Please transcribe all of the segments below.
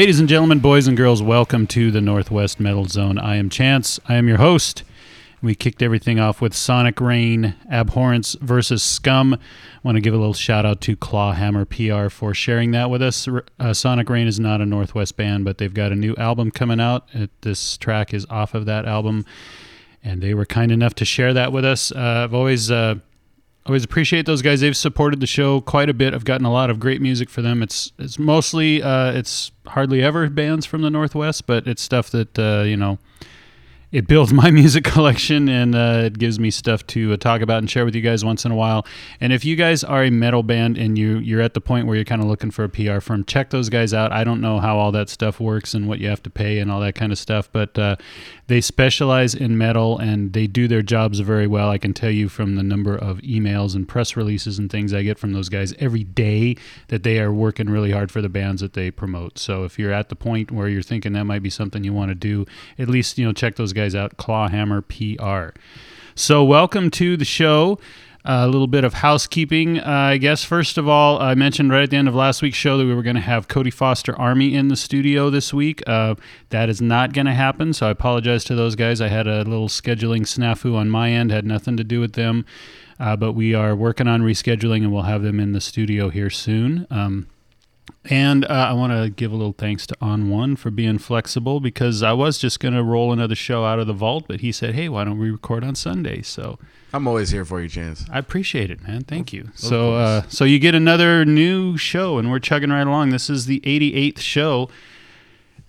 Ladies and gentlemen, boys and girls, welcome to the Northwest Metal Zone. I am Chance. I am your host. We kicked everything off with Sonic Rain, Abhorrence versus Scum. I want to give a little shout out to Clawhammer PR for sharing that with us. Uh, Sonic Rain is not a Northwest band, but they've got a new album coming out. It, this track is off of that album, and they were kind enough to share that with us. Uh, I've always uh, always appreciate those guys. They've supported the show quite a bit. I've gotten a lot of great music for them. It's it's mostly uh, it's hardly ever bands from the Northwest, but it's stuff that uh, you know it builds my music collection and uh, it gives me stuff to uh, talk about and share with you guys once in a while. And if you guys are a metal band and you you're at the point where you're kind of looking for a PR firm, check those guys out. I don't know how all that stuff works and what you have to pay and all that kind of stuff, but uh, they specialize in metal and they do their jobs very well. I can tell you from the number of emails and press releases and things I get from those guys every day that they are working really hard for the bands that they promote. So if you're at the point where you're thinking that might be something you want to do, at least you know check those guys out. Clawhammer PR. So welcome to the show. A little bit of housekeeping, uh, I guess. First of all, I mentioned right at the end of last week's show that we were going to have Cody Foster Army in the studio this week. Uh, that is not going to happen, so I apologize to those guys. I had a little scheduling snafu on my end, had nothing to do with them, uh, but we are working on rescheduling and we'll have them in the studio here soon. Um, and uh, I want to give a little thanks to On One for being flexible because I was just going to roll another show out of the vault, but he said, "Hey, why don't we record on Sunday?" So I'm always here for you, Chance. I appreciate it, man. Thank you. so, uh, so you get another new show, and we're chugging right along. This is the 88th show.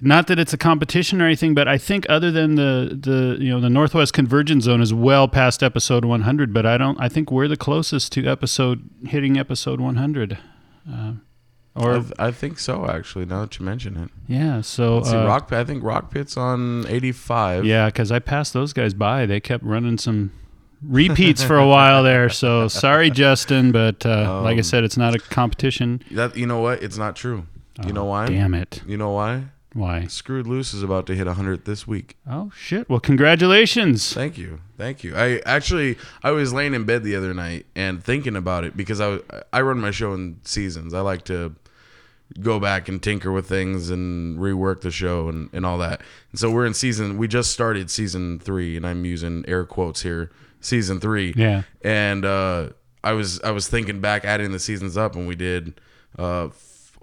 Not that it's a competition or anything, but I think other than the the you know the Northwest Convergence Zone is well past episode 100, but I don't. I think we're the closest to episode hitting episode 100. Uh, or I, th- I, think so, actually. Now that you mention it, yeah. So uh, see, Rock. I think Rock Pit's on eighty-five. Yeah, because I passed those guys by. They kept running some repeats for a while there. So sorry, Justin, but uh, like I um, said, it's not a competition. That you know what? It's not true. Oh, you know why? Damn it! You know why? Why? Screwed Loose is about to hit 100 this week. Oh shit. Well, congratulations. Thank you. Thank you. I actually I was laying in bed the other night and thinking about it because I I run my show in seasons. I like to go back and tinker with things and rework the show and, and all that. And so we're in season we just started season 3 and I'm using air quotes here, season 3. Yeah. And uh I was I was thinking back adding the seasons up and we did uh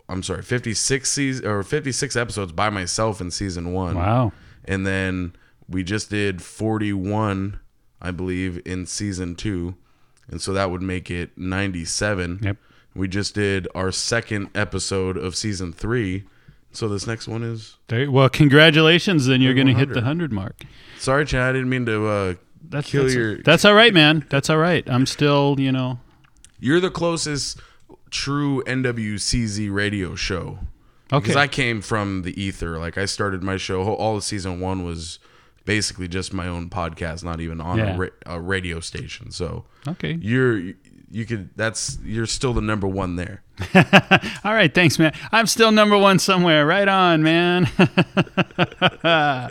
I'm sorry, 56 season or 56 episodes by myself in season 1. Wow. And then we just did 41 I believe in season 2. And so that would make it 97. Yep. We just did our second episode of season 3. So this next one is there, well, congratulations! Then you're going to hit the hundred mark. Sorry, Chad. I didn't mean to uh, that's, kill that's, your. That's all right, man. That's all right. I'm still, you know. You're the closest true NWCZ radio show. Okay. Because I came from the ether. Like I started my show. All of season one was basically just my own podcast, not even on yeah. a, ra- a, radio station. So okay, you're you could that's you're still the number one there. all right, thanks, man. I'm still number one somewhere. Right on, man.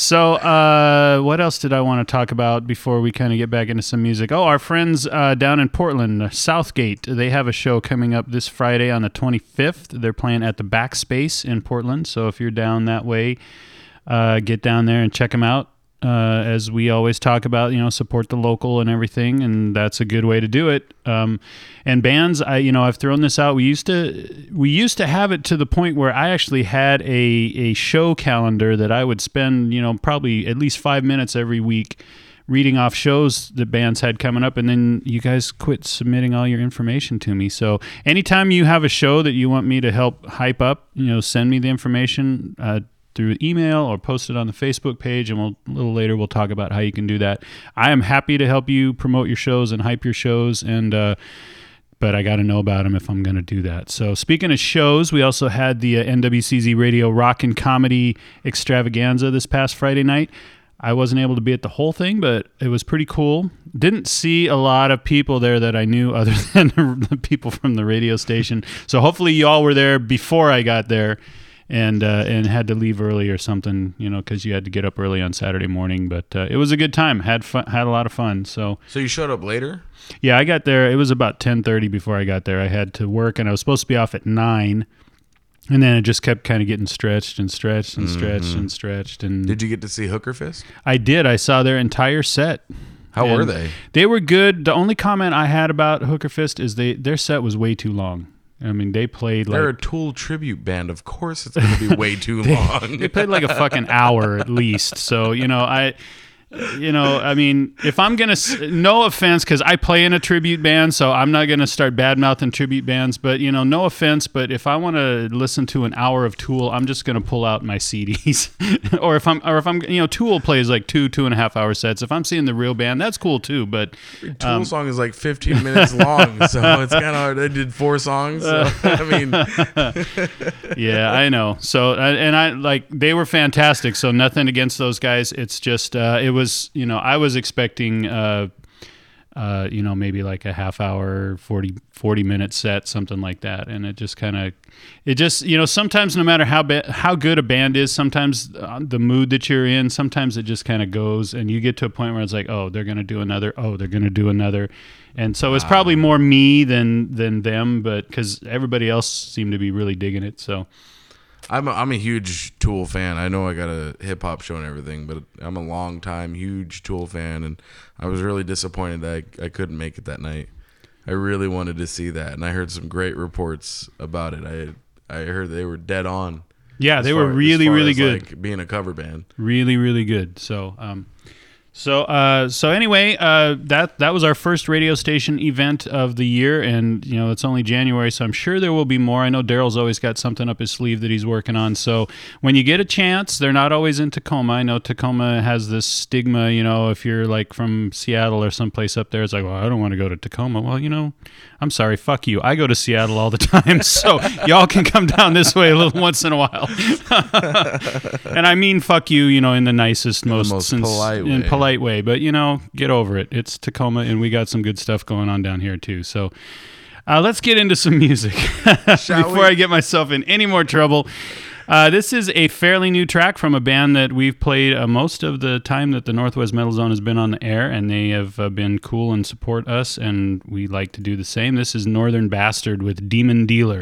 So, uh, what else did I want to talk about before we kind of get back into some music? Oh, our friends uh, down in Portland, Southgate, they have a show coming up this Friday on the 25th. They're playing at the Backspace in Portland. So, if you're down that way, uh, get down there and check them out uh, as we always talk about, you know, support the local and everything, and that's a good way to do it. Um, and bands, I, you know, I've thrown this out. We used to, we used to have it to the point where I actually had a a show calendar that I would spend, you know, probably at least five minutes every week reading off shows that bands had coming up, and then you guys quit submitting all your information to me. So anytime you have a show that you want me to help hype up, you know, send me the information. Uh, through email or post it on the Facebook page, and we'll, a little later we'll talk about how you can do that. I am happy to help you promote your shows and hype your shows, and uh, but I got to know about them if I'm going to do that. So speaking of shows, we also had the uh, NWCZ Radio Rock and Comedy Extravaganza this past Friday night. I wasn't able to be at the whole thing, but it was pretty cool. Didn't see a lot of people there that I knew other than the people from the radio station. So hopefully you all were there before I got there and uh, and had to leave early or something, you know, because you had to get up early on Saturday morning. But uh, it was a good time. had fun, had a lot of fun. So so you showed up later. Yeah, I got there. It was about ten thirty before I got there. I had to work, and I was supposed to be off at nine. and then it just kept kind of getting stretched and stretched and stretched and stretched. And Mm-hmm. Did you get to see Hooker Fist? I did. I saw their entire set. How were they? They were good. The only comment I had about Hooker Fist is they their set was way too long. I mean, they played like They're a Tool tribute band. Of course, it's going to be way too long. they played like a fucking hour at least. So you know, I, you know, I mean, if I'm gonna, no offense, because I play in a tribute band, so I'm not gonna start bad mouthing tribute bands. But you know, no offense, but if I want to listen to an hour of Tool, I'm just gonna pull out my CDs. or if I'm, or if I'm, you know, Tool plays like two, two and a half hour sets. If I'm seeing the real band, that's cool too. But Tool um, song is like 15 minutes long, so it's kind of hard. They did four songs. So, I mean, yeah, I know. So, and I like they were fantastic. So, nothing against those guys. It's just uh, it was you know I was expecting uh, uh, you know maybe like a half hour 40, 40 minute set something like that, and it just kind of it just you know sometimes no matter how ba- how good a band is, sometimes uh, the mood that you're in, sometimes it just kind of goes, and you get to a point where it's like oh they're gonna do another, oh they're gonna do another. And so it's probably more me than than them, but because everybody else seemed to be really digging it. So I'm a, I'm a huge Tool fan. I know I got a hip hop show and everything, but I'm a long time huge Tool fan, and I was really disappointed that I, I couldn't make it that night. I really wanted to see that, and I heard some great reports about it. I I heard they were dead on. Yeah, they were far- really, really good. Like being a cover band. really, really good. So, um, so, uh, so anyway, uh, that that was our first radio station event of the year, and you know it's only January, so I'm sure there will be more. I know Daryl's always got something up his sleeve that he's working on. So when you get a chance, they're not always in Tacoma. I know Tacoma has this stigma. You know, if you're like from Seattle or someplace up there, it's like, well, I don't want to go to Tacoma. Well, you know, I'm sorry, fuck you. I go to Seattle all the time, so y'all can come down this way a little once in a while. and I mean, fuck you, you know, in the nicest, most, most since- polite in way. Way. But you know, get over it. It's Tacoma, and we got some good stuff going on down here too. So. Uh, let's get into some music before we? I get myself in any more trouble. Uh, this is a fairly new track from a band that we've played uh, most of the time that the Northwest Metal Zone has been on the air, and they have uh, been cool and support us, and we like to do the same. This is Northern Bastard with Demon Dealer.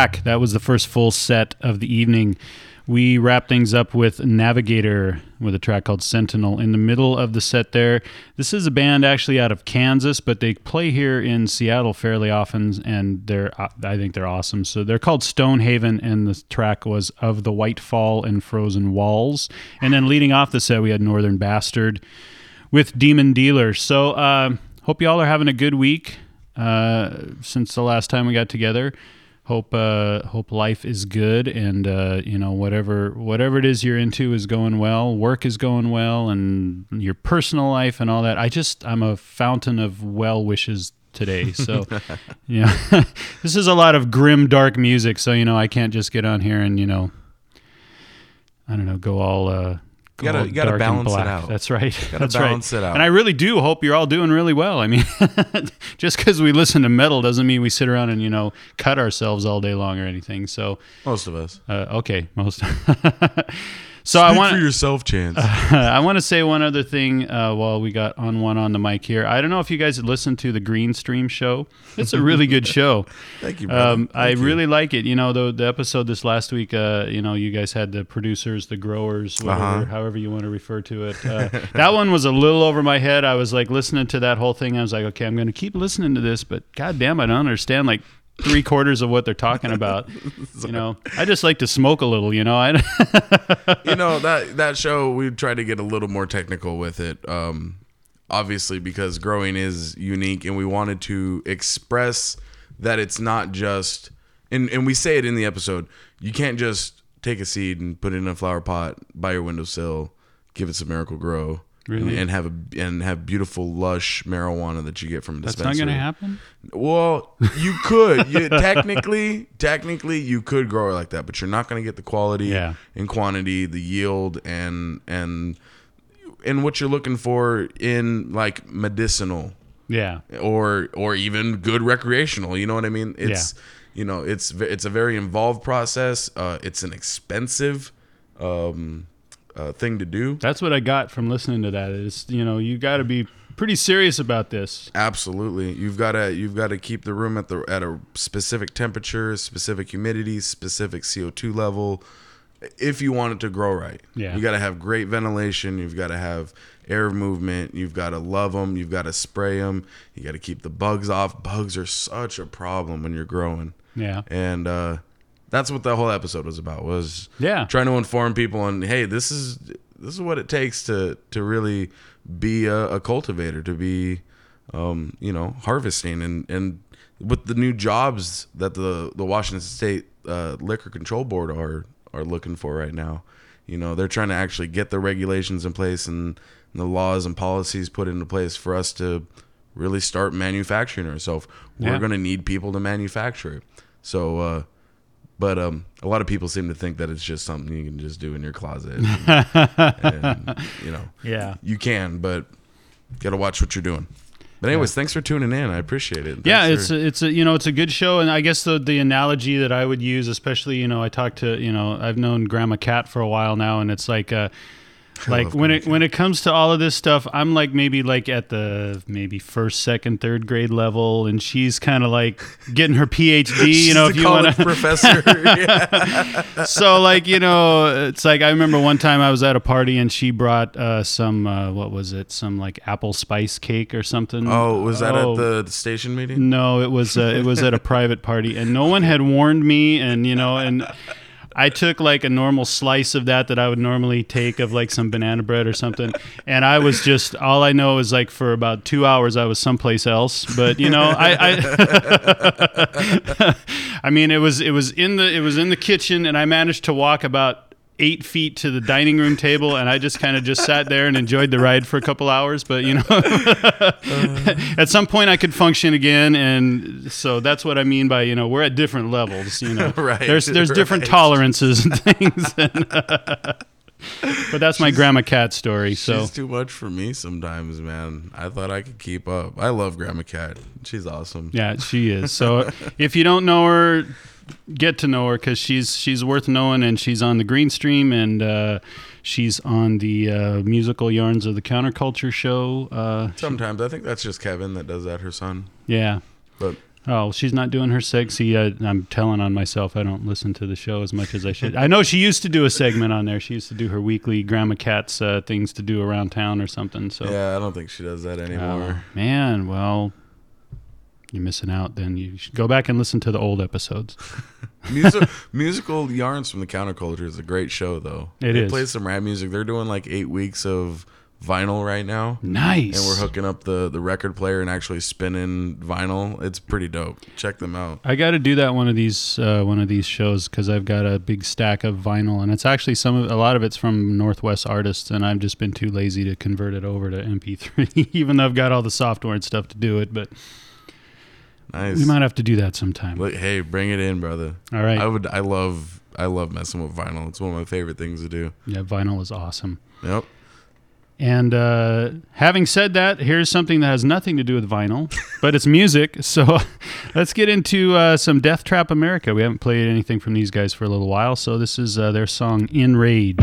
Back. That was the first full set of the evening. We wrap things up with Navigator with a track called Sentinel in the middle of the set there. This is a band actually out of Kansas, but they play here in Seattle fairly often and they're I think they're awesome. So they're called Stonehaven and the track was Of the White Fall and Frozen Walls. And then leading off the set we had Northern Bastard with Demon Dealer. So uh, hope y'all are having a good week uh, since the last time we got together. Hope uh, hope life is good and uh, you know whatever whatever it is you're into is going well. Work is going well and your personal life and all that. I just I'm a fountain of well wishes today. So you know this is a lot of grim dark music. So you know I can't just get on here and you know I don't know go all uh, gotta- you gotta balance it out. That's right. Gotta That's balance right. it out. And I really do hope you're all doing really well. I mean, just because we listen to metal doesn't mean we sit around and you know cut ourselves all day long or anything. So, Most of us. uh, okay, most. so I want for yourself, Chance. I want to say one other thing uh, while we got on one on the mic here. I don't know if you guys had listened to the Green Stream show. It's a really good show. Thank you, brother. Um, I you. really like it. You know, the the episode this last week. Uh, you know, you guys had the producers, the growers, whatever, Uh-huh. however you want to refer to it. Uh, that one was a little over my head. I was like listening to that whole thing. I was like, okay, I'm going to keep listening to this, but goddamn, I don't understand like three quarters of what they're talking about. you know, I just like to smoke a little. You know, I. you know that that show we tried to get a little more technical with it um obviously because growing is unique and we wanted to express that it's not just and and we say it in the episode you can't just take a seed and put it in a flower pot by your windowsill give it some Miracle-Gro Really? and, and have a and have beautiful lush marijuana that you get from a That's dispensary. not going to happen. Well, you could. You, technically, technically, you could grow it like that, but you're not going to get the quality Yeah. and quantity, the yield, and and and what you're looking for in like medicinal Yeah. or or even good recreational. You know what I mean? It's you know it's ve- it's a very involved process. Uh, it's an expensive um, uh, thing to do. That's what I got from listening to that. Is you know you got to be pretty serious about this. Absolutely, you've got to you've got to keep the room at the at a specific temperature, specific humidity, specific CO two level. If you want it to grow right, Yeah. you got to have great ventilation. You've got to have air movement. You've got to love them. You've got to spray them. You got to keep the bugs off. Bugs are such a problem when you're growing, Yeah. and uh, that's what the whole episode was about. Was Yeah. trying to inform people on hey this is this is what it takes to to really be a, a cultivator to be um, you know harvesting and and with the new jobs that the the Washington State uh, Liquor Control Board are are looking for right now you know they're trying to actually get the regulations in place and the laws and policies put into place for us to really start manufacturing ourselves we're Yeah. going to need people to manufacture it so uh but um, a lot of people seem to think that it's just something you can just do in your closet. And, and, you know, Yeah. you can, but got to watch what you're doing. But anyways, thanks for tuning in. I appreciate it. Yeah, it's for- a, it's a you know it's a good show, and I guess the the analogy that I would use, especially you know I talked to you know I've known Grandma Cat for a while now, and it's like uh like when it when it comes to all of this stuff, I'm like maybe like at the maybe first, second, third grade level, and she's kind of like getting her PhD. You know, if you want to professor. so like you know it's like i remember one time i was at a party and she brought uh, some uh, what was it some like apple spice cake or something Oh, was that Oh, at the, the station meeting? no it was uh, it was at a private party and no one had warned me and you know and I took like a normal slice of that that I would normally take of like some banana bread or something, and I was just all I know is like for about two hours I was someplace else. But you know, I, I, I mean, it was it was in the it was in the kitchen, and I managed to walk about eight feet to the dining room table, and I just kind of just sat there and enjoyed the ride for a couple hours. But you know, at some point I could function again, and so that's what I mean by you know we're at different levels. You know, Right, There's there's different tolerances and things. and, but that's my grandma cat story. So She's too much for me sometimes, man. I thought I could keep up. I love Grandma Cat. She's awesome. yeah, she is. So if you don't know her, get to know her because she's she's worth knowing, and she's on the Green Stream, and uh, she's on the uh, musical Yarns of the Counterculture show. Uh, Sometimes I think that's just Kevin that does that. Her son, yeah. but Oh, she's not doing her sexy. Uh, I'm telling on myself. I don't listen to the show as much as I should. I know she used to do a segment on there. She used to do her weekly Grandma Cat's uh, things to do around town or something. So, yeah, I don't think she does that Oh, anymore. man, well, you're missing out. Then you should go back and listen to the old episodes. Music, musical yarns from the counterculture is a great show, though. It they is. play some rap music. They're doing like eight weeks of vinyl right now, Nice. and we're hooking up the the record player and actually spinning vinyl. It's pretty dope. Check them out. I got to do that one of these uh, one of these shows because I've got a big stack of vinyl, and it's actually some of a lot of it's from Northwest artists, and I've just been too lazy to convert it over to MP3, even though I've got all the software and stuff to do it. But Nice. we might have to do that sometime. Look, hey, bring it in, brother. All right. I would. I love. I love messing with vinyl. It's one of my favorite things to do. Yeah, vinyl is awesome. Yep. And uh, having said that, here's something that has nothing to do with vinyl, but it's music. So let's get into uh, some Death Trap America. We haven't played anything from these guys for a little while, so this is uh, their song "In Rage."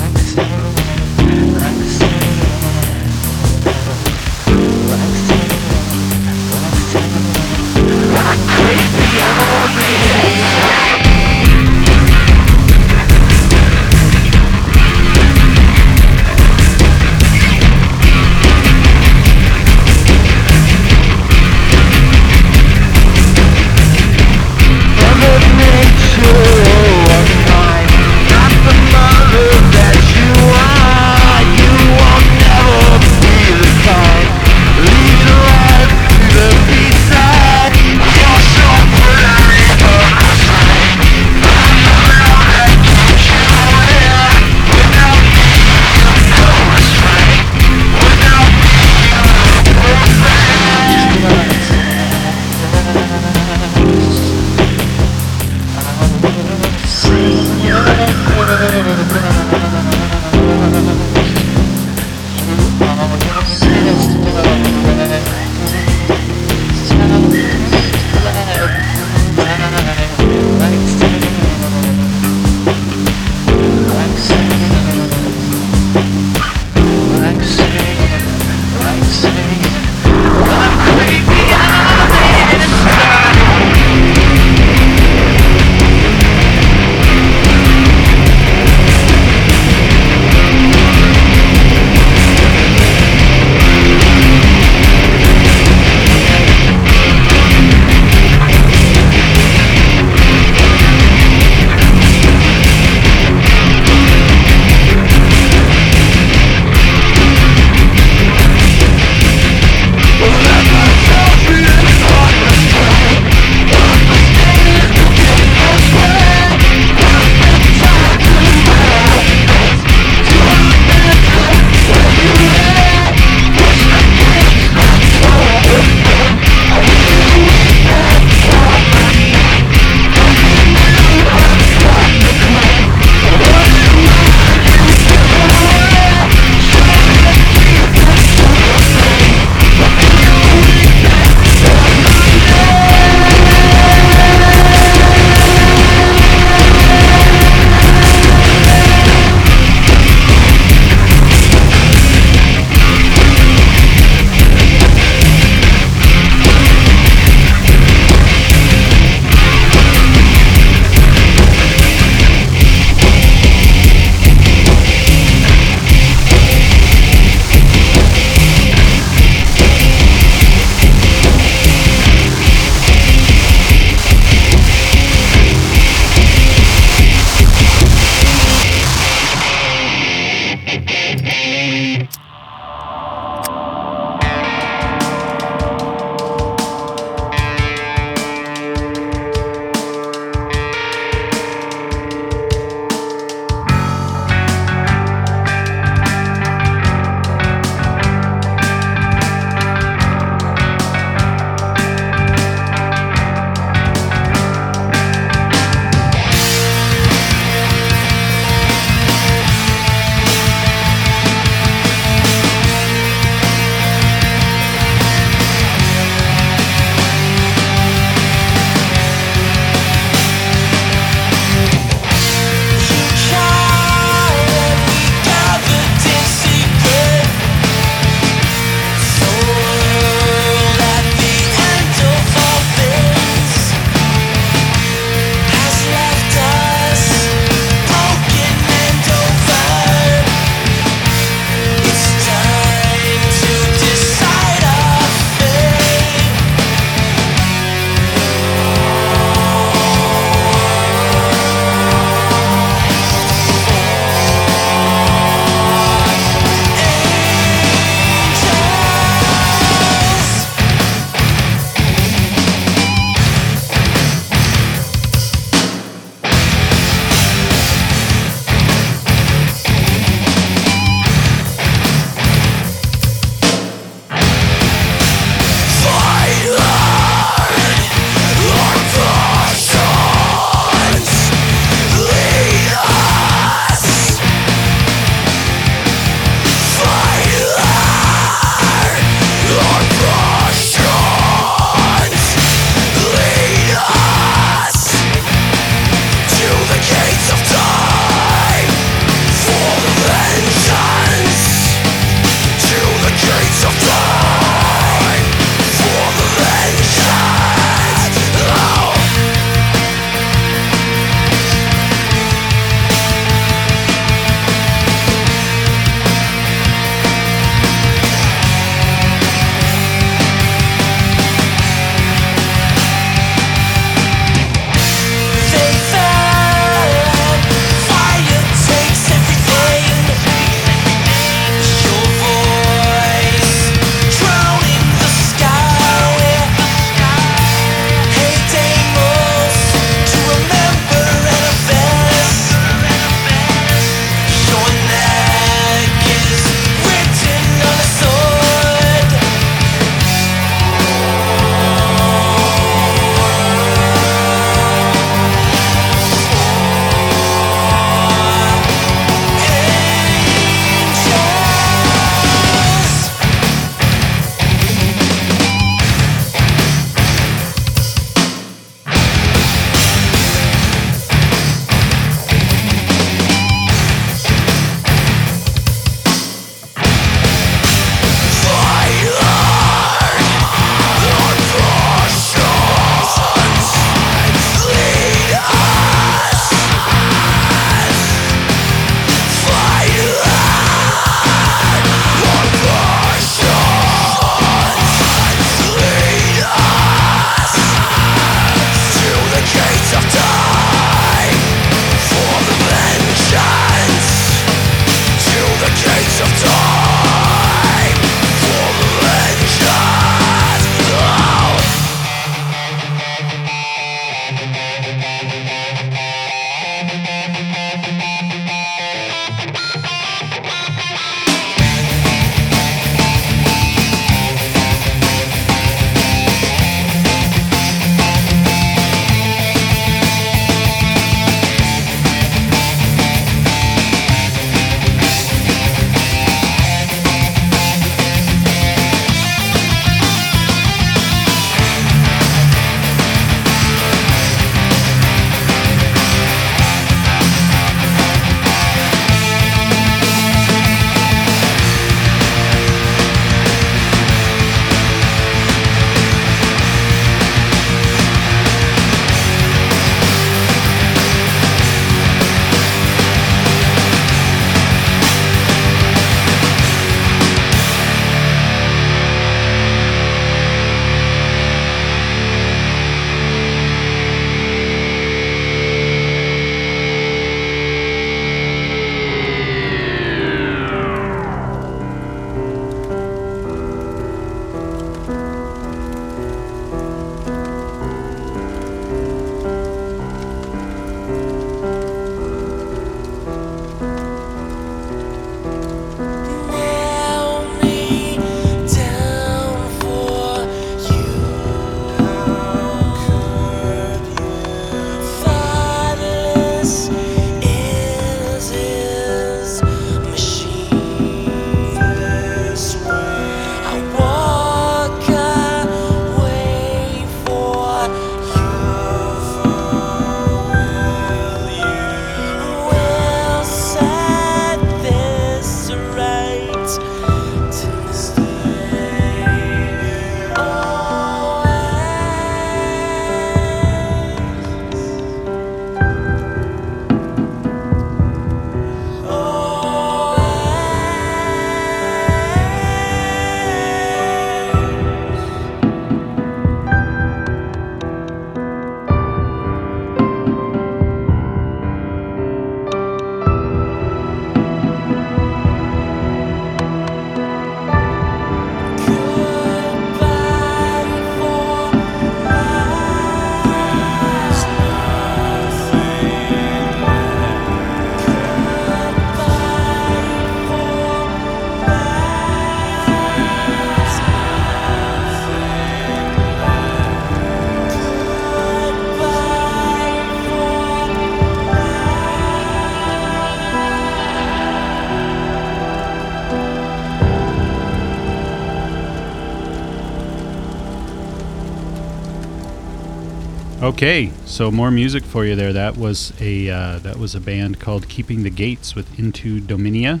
Okay, so more music for you there. That was a uh, that was a band called Keeping the Gates with Into Dominia.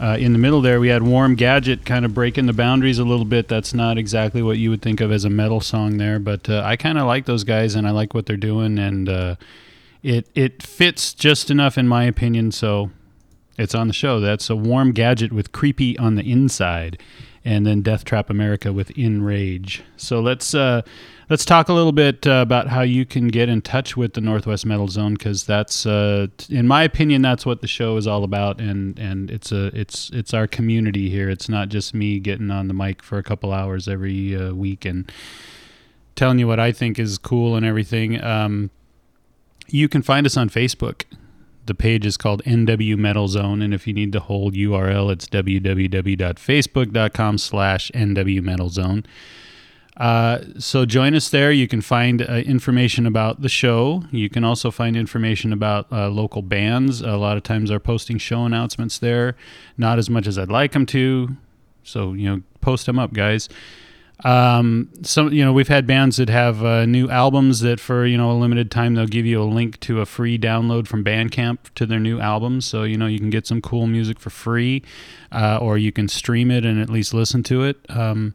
Uh, in the middle there, we had Warm Gadget kind of breaking the boundaries a little bit. That's not exactly what you would think of as a metal song there, but uh, I kind of like those guys and I like what they're doing, and uh, it it fits just enough in my opinion. So it's on the show. That's a Warm Gadget with Creepy on the inside, and then Death Trap America with In Rage. So let's uh, let's talk a little bit uh, about how you can get in touch with the Northwest Metal Zone because that's, uh, in my opinion, that's what the show is all about, and and it's a it's it's our community here. It's not just me getting on the mic for a couple hours every uh, week and telling you what I think is cool and everything. Um, you can find us on Facebook. The page is called NW Metal Zone, and if you need the whole URL, it's www.facebook.com slash NW Metal Zone. Uh, so join us there. You can find uh, information about the show. You can also find information about uh, local bands. A lot of times, are posting show announcements there. Not as much as I'd like them to. So you know, post them up, guys. Um, some you know we've had bands that have uh, new albums that for you know a limited time they'll give you a link to a free download from Bandcamp to their new albums. So you know you can get some cool music for free, uh, or you can stream it and at least listen to it. Um,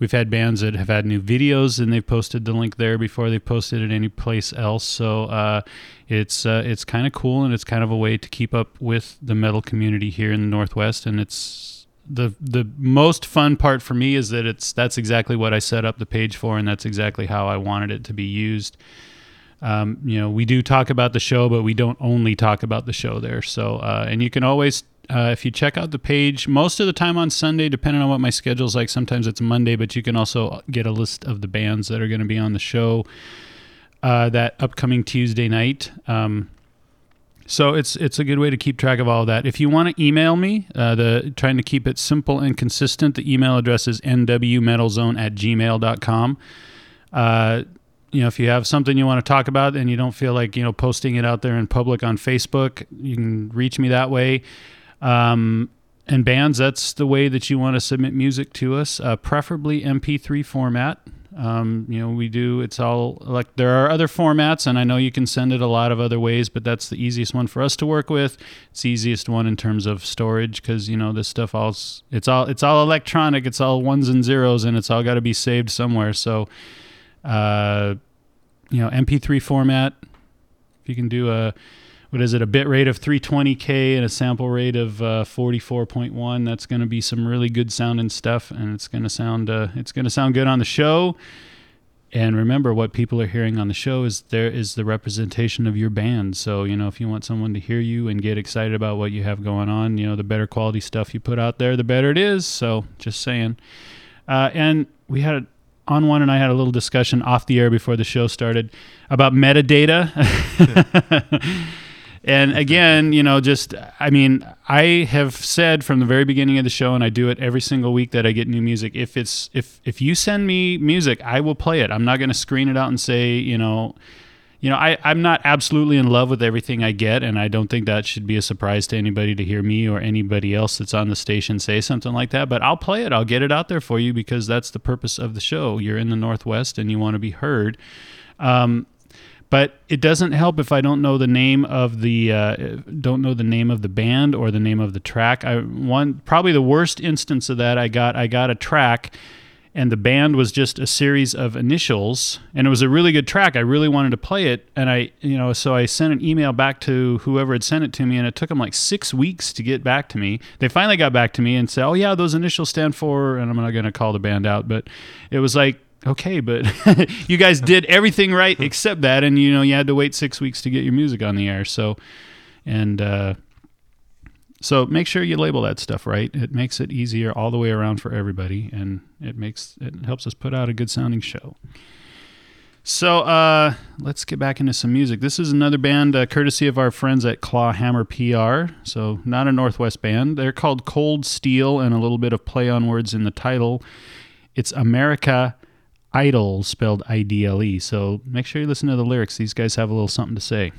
We've had bands that have had new videos and they've posted the link there before they posted it any place else. So uh, it's uh, it's kind of cool and it's kind of a way to keep up with the metal community here in the Northwest. And it's the the most fun part for me is that it's that's exactly what I set up the page for and that's exactly how I wanted it to be used. Um, you know, we do talk about the show, but we don't only talk about the show there. So, uh, and you can always, uh, if you check out the page, most of the time on Sunday, depending on what my schedule's like, sometimes it's Monday, but you can also get a list of the bands that are going to be on the show uh, that upcoming Tuesday night. Um, so it's it's a good way to keep track of all of that. If you want to email me, uh, the trying to keep it simple and consistent, the email address is nwmetalzone at gmail.com. Uh, you know, if you have something you want to talk about and you don't feel like, you know, posting it out there in public on Facebook, you can reach me that way. Um, and bands, that's the way that you want to submit music to us, uh, preferably MP3 format. Um, you know, we do, it's all like there are other formats, and I know you can send it a lot of other ways, but that's the easiest one for us to work with. It's easiest one in terms of storage because, you know, this stuff all, it's all, it's all electronic, it's all ones and zeros, and it's all got to be saved somewhere. So, uh, you know, MP3 format. If you can do a, what is it, a bit rate of 320k and a sample rate of uh, 44.1, that's going to be some really good sounding stuff, and it's going to sound, uh, it's going to sound good on the show. And remember, what people are hearing on the show is there is the representation of your band. So you know, if you want someone to hear you and get excited about what you have going on, you know, the better quality stuff you put out there, the better it is. So just saying. Uh, and we had on one and I had a little discussion off the air before the show started about metadata. and again, you know, just I mean, I have said from the very beginning of the show and I do it every single week that I get new music. If it's if if you send me music, I will play it. I'm not going to screen it out and say, you know, you know, I, I'm not absolutely in love with everything I get, and I don't think that should be a surprise to anybody to hear me or anybody else that's on the station say something like that. But I'll play it, I'll get it out there for you because that's the purpose of the show. You're in the Northwest and you want to be heard. Um, but it doesn't help if I don't know the name of the uh, don't know the name of the band or the name of the track. I one probably the worst instance of that I got I got a track and the band was just a series of initials and it was a really good track i really wanted to play it and i you know so i sent an email back to whoever had sent it to me and it took them like six weeks to get back to me they finally got back to me and said oh yeah those initials stand for and i'm not going to call the band out but it was like okay but you guys did everything right except that and you know you had to wait six weeks to get your music on the air so and uh so make sure you label that stuff right. It makes it easier all the way around for everybody, and it makes it helps us put out a good sounding show. So uh, let's get back into some music. This is another band uh, courtesy of our friends at Clawhammer PR. So not a Northwest band. They're called Cold Steel, and a little bit of play on words in the title. It's America idol spelled I D L E. So make sure you listen to the lyrics. These guys have a little something to say.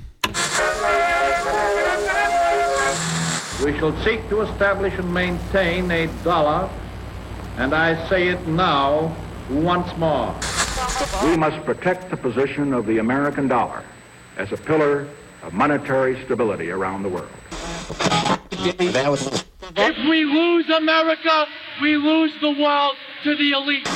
We shall seek to establish and maintain a dollar, and I say it now once more. We must protect the position of the American dollar as a pillar of monetary stability around the world. If we lose America, we lose the world to the elite.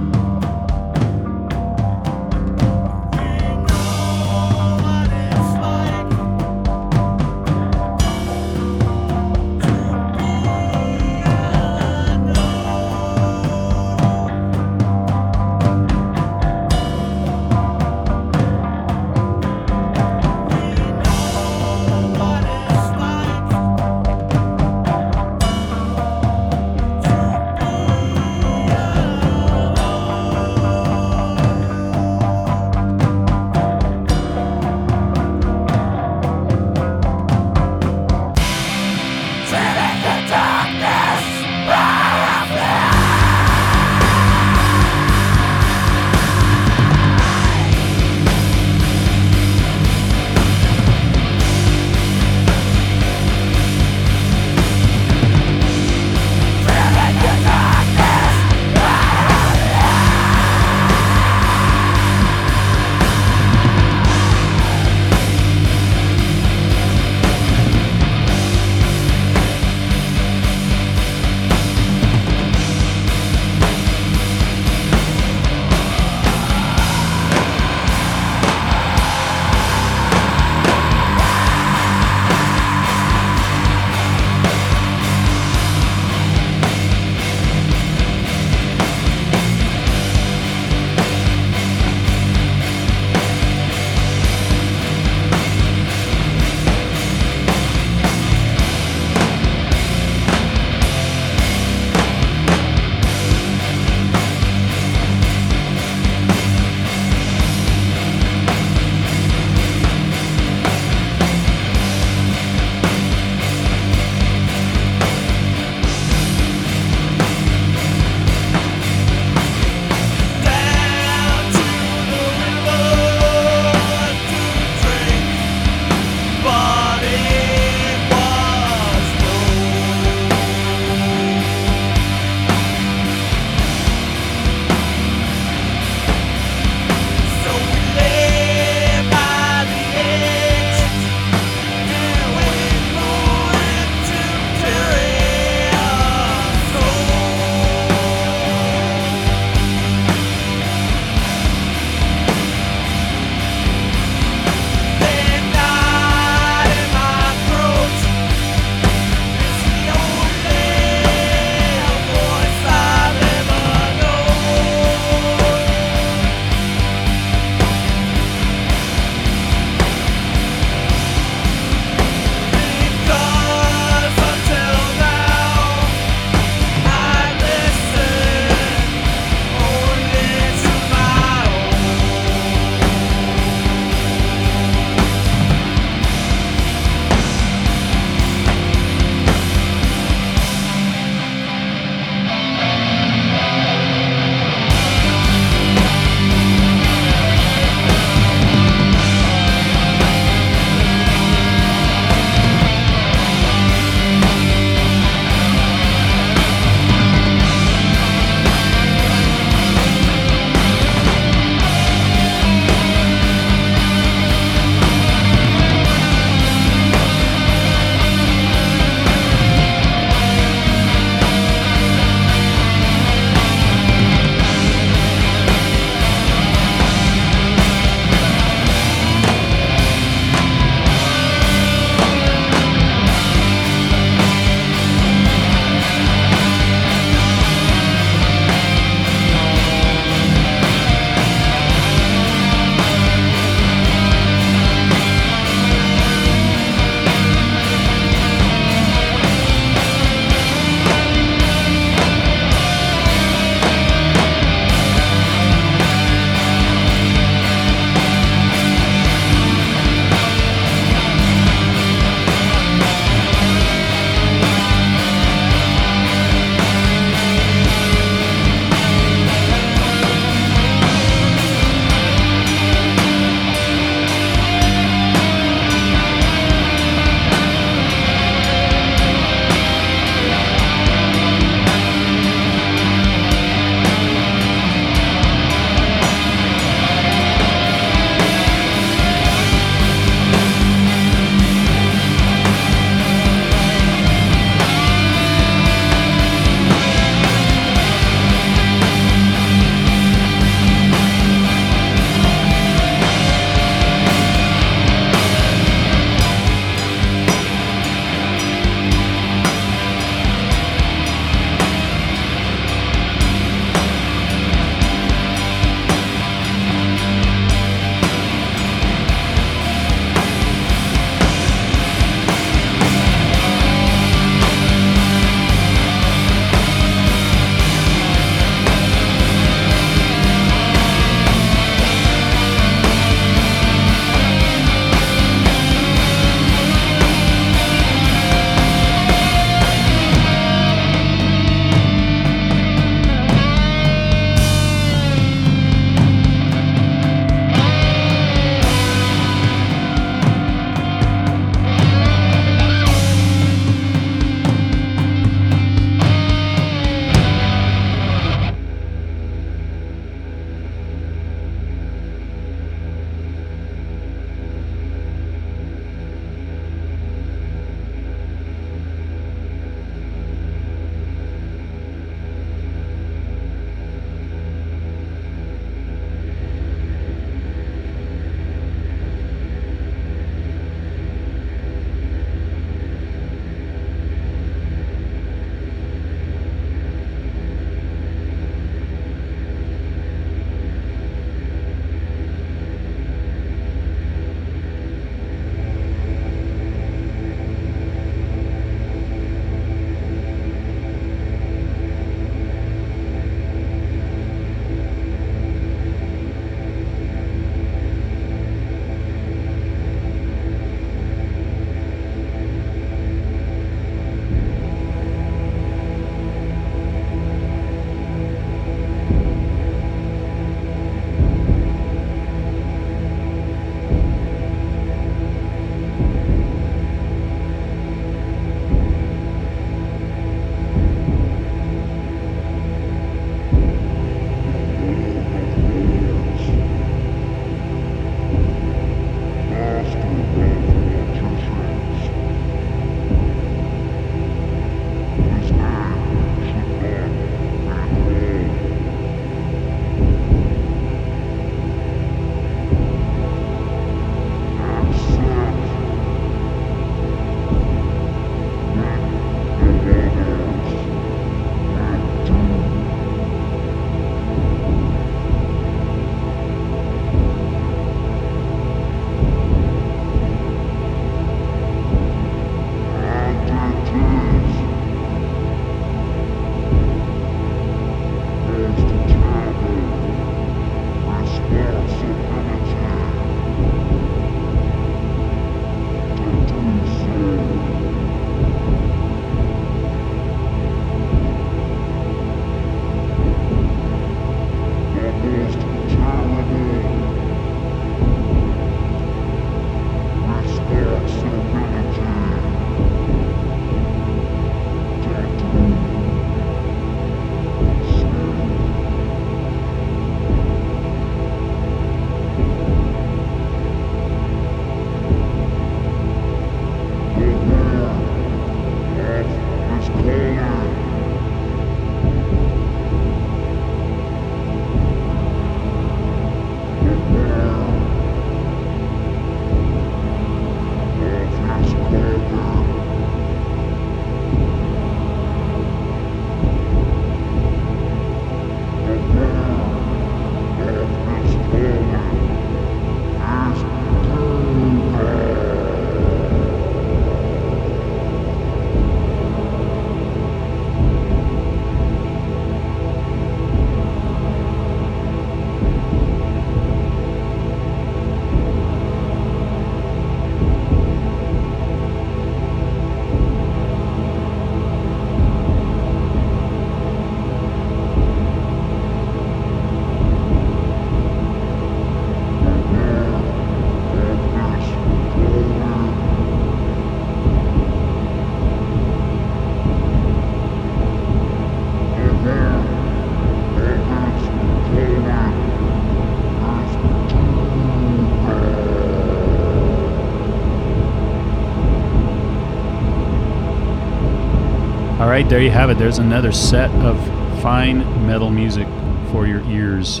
Right, there you have it. There's another set of fine metal music for your ears.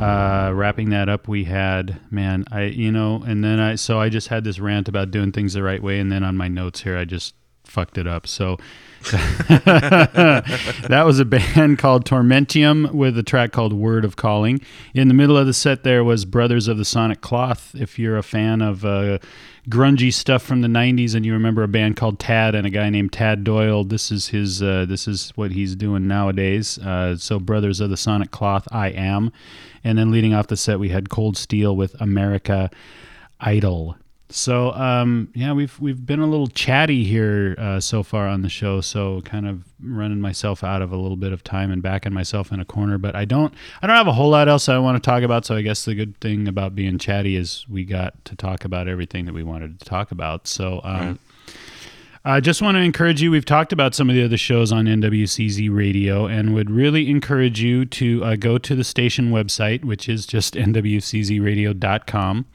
Uh, wrapping that up, we had man, I you know, and then I so I just had this rant about doing things the right way, and then on my notes here, I just fucked it up. So that was a band called Tormentium with a track called Word of Calling. In the middle of the set, there was Brothers of the Sonic Cloth. If you're a fan of uh, grungy stuff from the '90s and you remember a band called Tad and a guy named Tad Doyle, this is his. Uh, this is what he's doing nowadays. Uh, so Brothers of the Sonic Cloth, I am, and then leading off the set, we had Cold Steel with America Idol. So um, yeah, we've we've been a little chatty here uh, so far on the show. So kind of running myself out of a little bit of time and backing myself in a corner. But I don't I don't have a whole lot else I want to talk about. So I guess the good thing about being chatty is we got to talk about everything that we wanted to talk about. So. Um, I just want to encourage you. We've talked about some of the other shows on NWCZ Radio and would really encourage you to uh, go to the station website, which is just nwczradio.com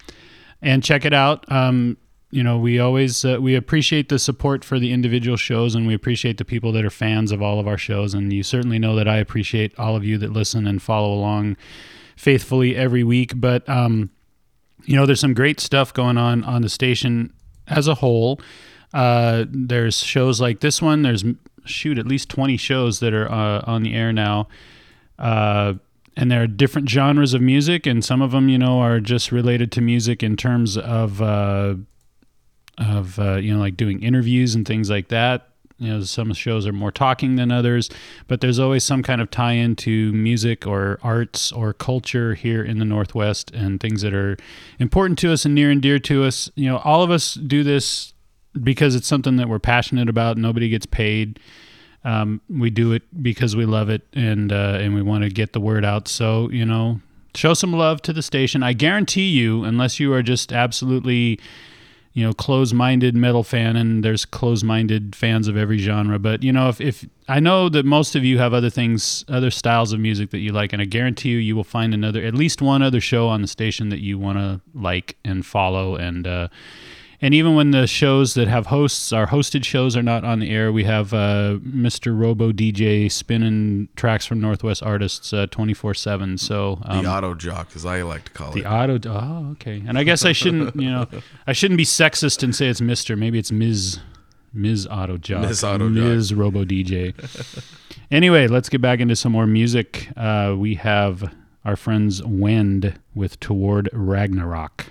and check it out. Um, you know, we always uh, we appreciate the support for the individual shows, and we appreciate the people that are fans of all of our shows. And you certainly know that I appreciate all of you that listen and follow along faithfully every week. But um, you know, there's some great stuff going on on the station as a whole. Uh, there's shows like this one. There's shoot at least 20 shows that are uh, on the air now. Uh, and there are different genres of music, and some of them, you know, are just related to music in terms of uh, of uh, you know, like doing interviews and things like that. You know, some shows are more talking than others, but there's always some kind of tie into music or arts or culture here in the Northwest and things that are important to us and near and dear to us. You know, all of us do this because it's something that we're passionate about. Nobody gets paid. Um, we do it because we love it and uh, and we want to get the word out. So you know, show some love to the station. I guarantee you, unless you are just absolutely you know close-minded metal fan and there's close-minded fans of every genre but you know if, if i know that most of you have other things other styles of music that you like and i guarantee you you will find another at least one other show on the station that you want to like and follow and uh, and even when the shows that have hosts, our hosted shows are not on the air, we have uh, Mr. Robo DJ spinning tracks from Northwest artists twenty four seven. So um, the auto jock, as I like to call the it. The auto. Oh, okay. And I guess I shouldn't, you know, I shouldn't be sexist and say it's Mister. Maybe it's Ms. Ms. Auto Jock. Ms. Auto Jock. Ms. Robo DJ. anyway, let's get back into some more music. Uh, we have our friends Wend with Toward Ragnarok.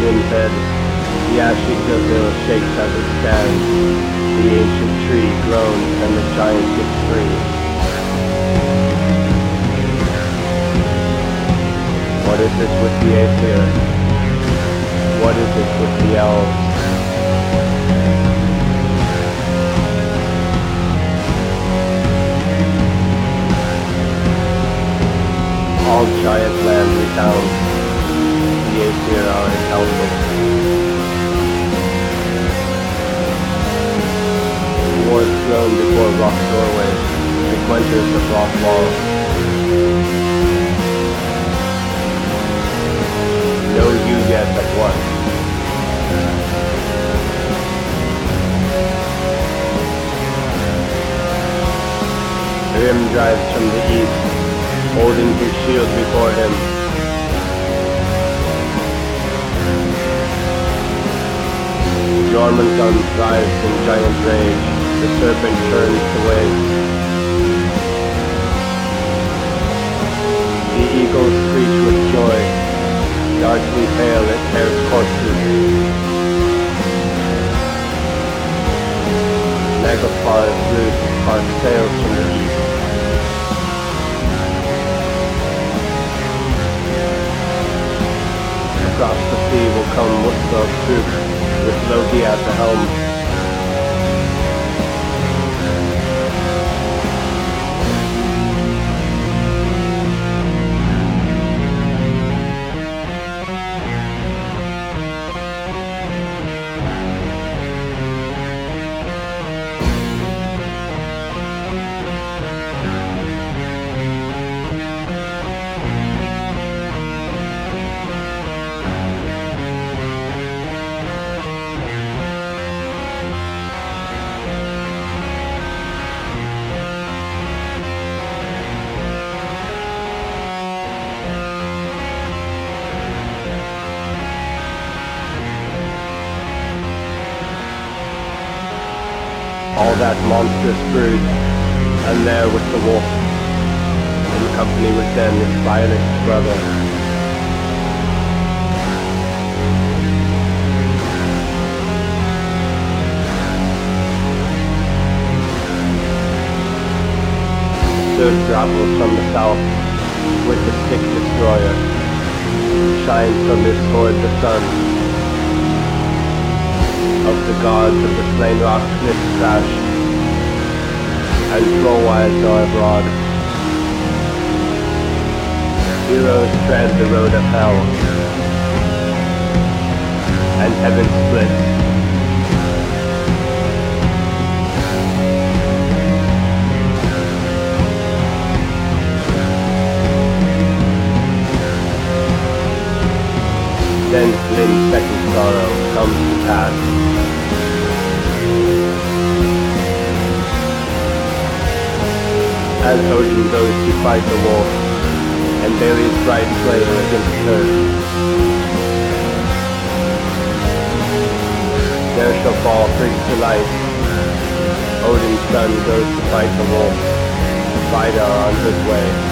Indian's head. The ash Yggdrasil shakes as it stands. The ancient tree groans and the giant gets free. What is this with the Æsir? What is this with the elves? All giant land redounds. 58 0 is eligible. War thrown before rock doorways, sequences of rock walls. No you yet but one. Hrym drives from the east, holding his shield before him. Jormungand drives in giant rage. The serpent turns waves. The eagles screech with joy. Darkly pale it tears corpses. Megapar's loose part sails from the east. Across the sea will come Muspel's troops, with Loki at the helm. Vilest brother. Surt travels from the south with the stick destroyer, shines from his sword the sun, of the gods of the slain rock cliffs crash, and flow wild are abroad. Heroes tread the road of hell, and heaven splits. Then Hlin's second sorrow comes to pass. As Odin goes to fight the wolf, buries bright flame against her. There shall fall Frigg to life. Odin's son goes to fight the wolf. Vidar on his way.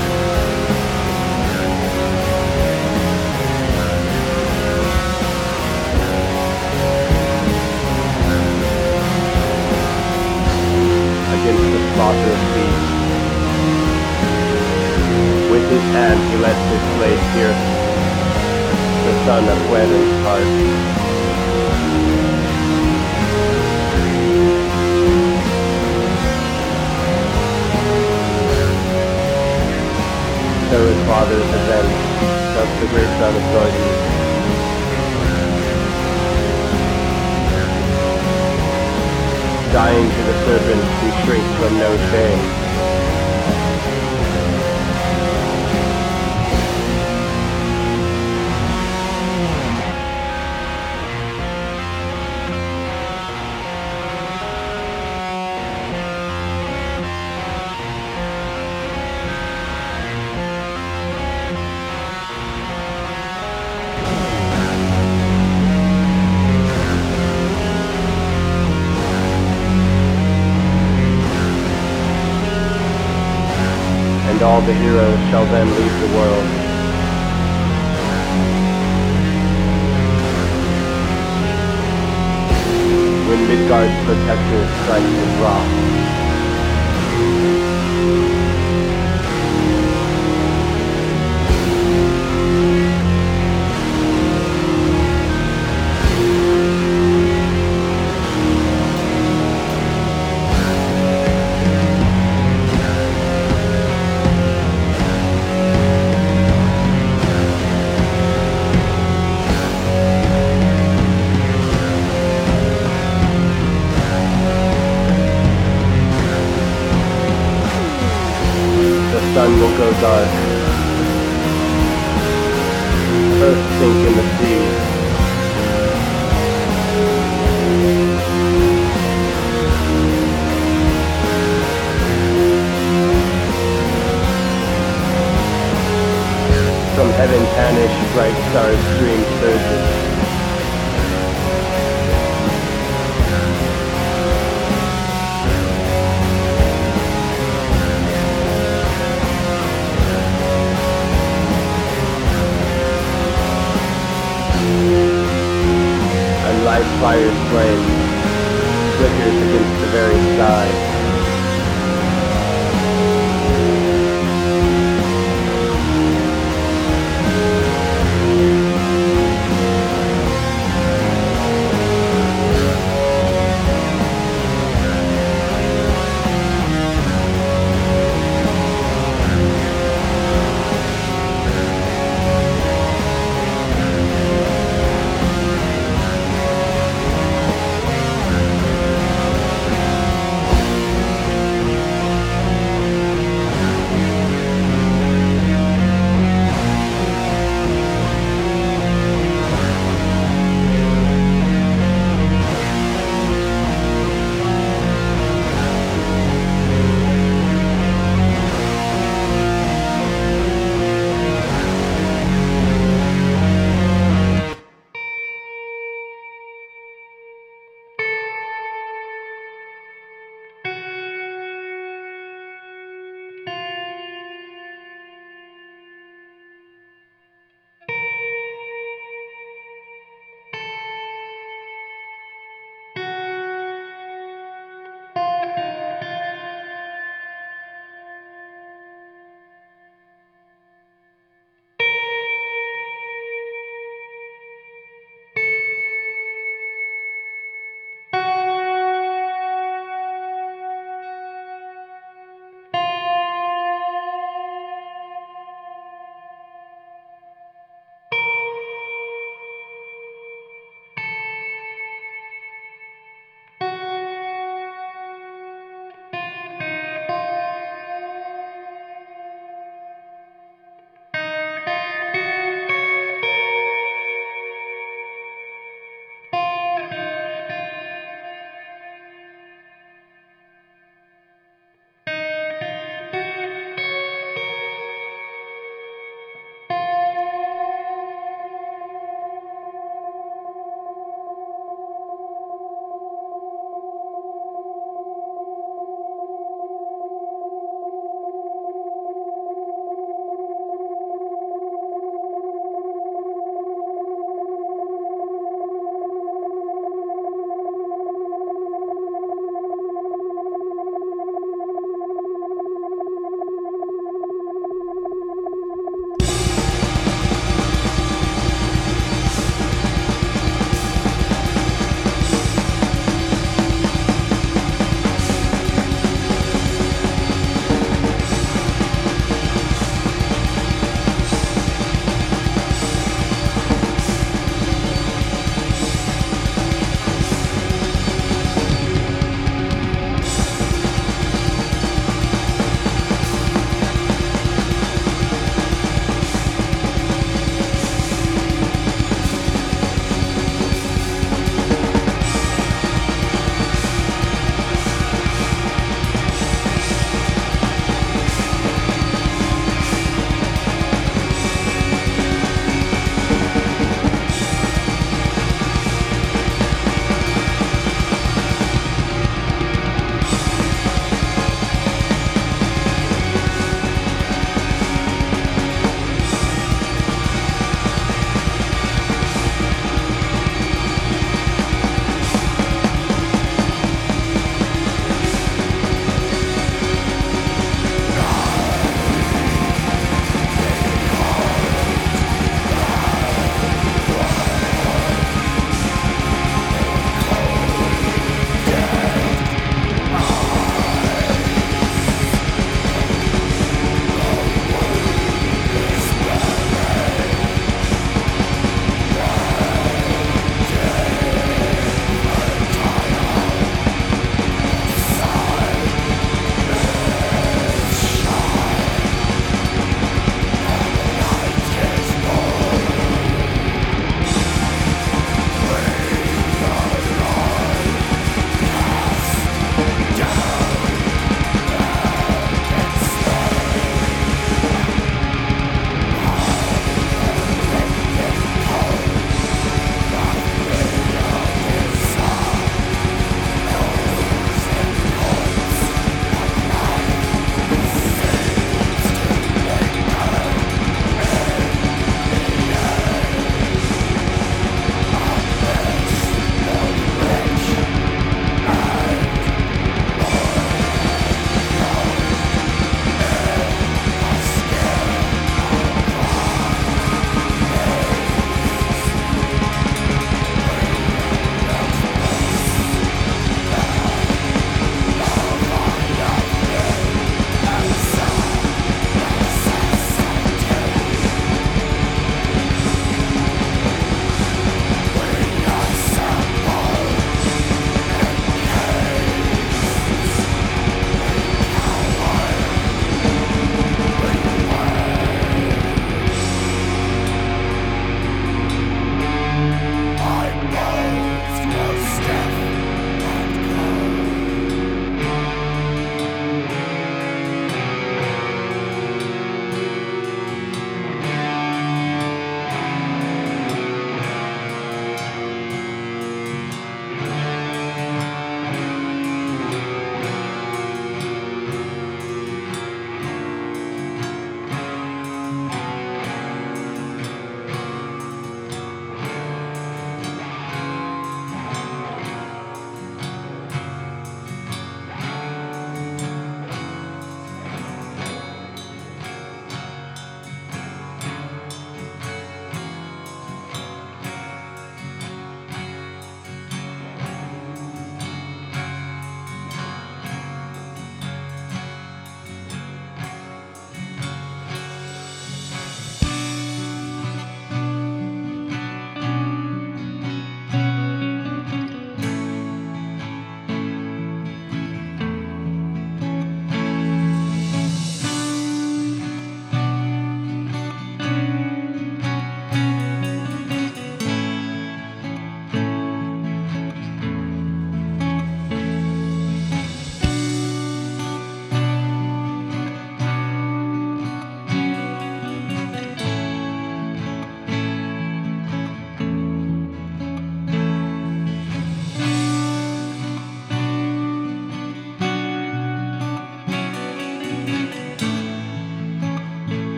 The heroes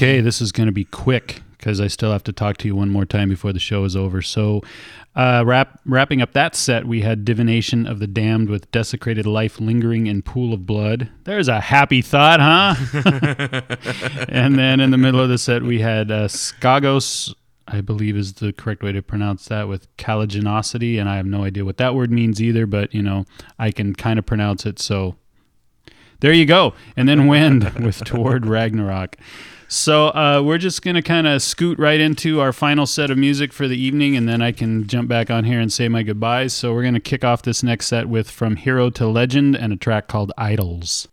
Okay, this is going to be quick because I still have to talk to you one more time before the show is over. So, uh, wrap, wrapping up that set, we had Divination of the Damned with Desecrated Life Lingering in Pool of Blood. There's a happy thought, huh? and then in the middle of the set, we had uh, Skagos, I believe is the correct way to pronounce that, with Caliginosity. And I have no idea what that word means either, but, you know, I can kind of pronounce it. So there you go. And then Wind with Toward Ragnarok. So uh, we're just to kind of scoot right into our final set of music for the evening, and then I can jump back on here and say my goodbyes. So we're to kick off this next set with From Hero to Legend and a track called Idols.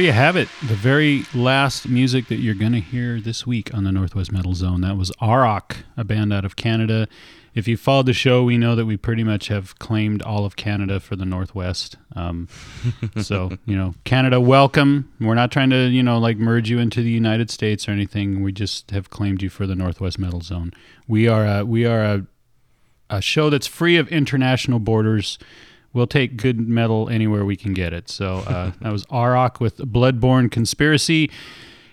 You have it. The very last music that you're going to hear this week on the Northwest Metal Zone. That was Arok, a band out of Canada. If you followed the show, we know that we pretty much have claimed all of Canada for the Northwest. Um, so, you know, Canada, welcome. We're not trying to, you know, like merge you into the United States or anything. We just have claimed you for the Northwest Metal Zone. We are a, we are a, a show that's free of international borders. We'll take good metal anywhere we can get it. So uh, that was Arok with Bloodborne Conspiracy.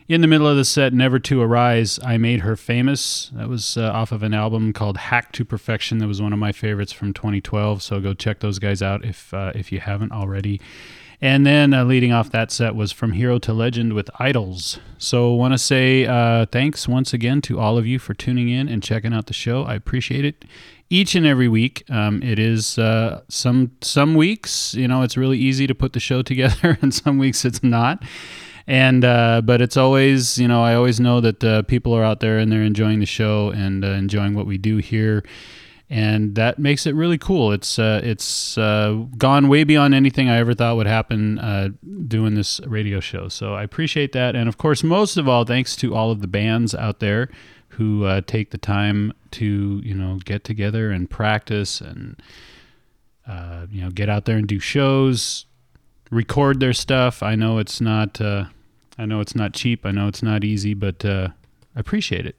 In the middle of the set, Never to Arise, I Made Her Famous. That was uh, off of an album called Hack to Perfection. That was one of my favorites from 2012. So go check those guys out if uh, if you haven't already. And then uh, leading off that set was From Hero to Legend with Idols. So want to say uh, thanks once again to all of you for tuning in and checking out the show. I appreciate it each and every week. Um, it is uh, some some weeks, you know, it's really easy to put the show together, and some weeks it's not. And uh, but it's always, you know, I always know that uh, people are out there and they're enjoying the show and uh, enjoying what we do here, and that makes it really cool. It's uh, it's uh, gone way beyond anything I ever thought would happen doing this radio show. So I appreciate that, and of course, most of all, thanks to all of the bands out there who uh, take the time to you know get together and practice and uh, you know get out there and do shows, record their stuff. I know it's not uh, I know it's not cheap. I know it's not easy, but uh, I appreciate it.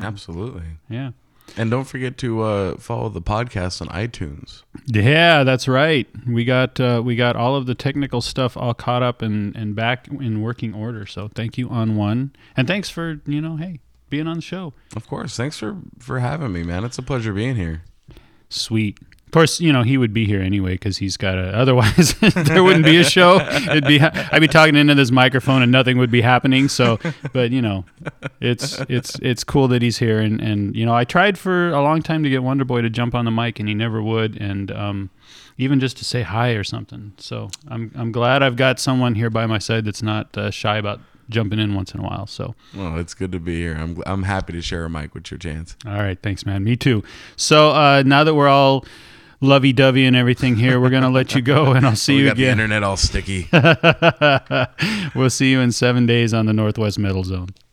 Absolutely. Yeah. And don't forget to uh, follow the podcast on iTunes. Yeah, that's right. We got uh, we got all of the technical stuff all caught up and, and back in working order. So thank you on one, and thanks for you know hey being on the show. Of course. Thanks for for having me, man. It's a pleasure being here. Sweet. Of course, you know he would be here anyway because he's got a. Otherwise, there wouldn't be a show. It'd be I'd be talking into this microphone and nothing would be happening. So, but you know, it's it's it's cool that he's here and and you know I tried for a long time to get Wonder Boy to jump on the mic and he never would and um, even just to say hi or something. So I'm I'm glad I've got someone here by my side that's not uh, shy about jumping in once in a while. So Well, it's good to be here. I'm I'm happy to share a mic with your chance. all right, thanks, man. Me too. So uh, now that we're all lovey dovey and everything here, we're gonna let you go, and I'll see we you got the again. internet all sticky. we'll see you in seven days on the Northwest Metal Zone.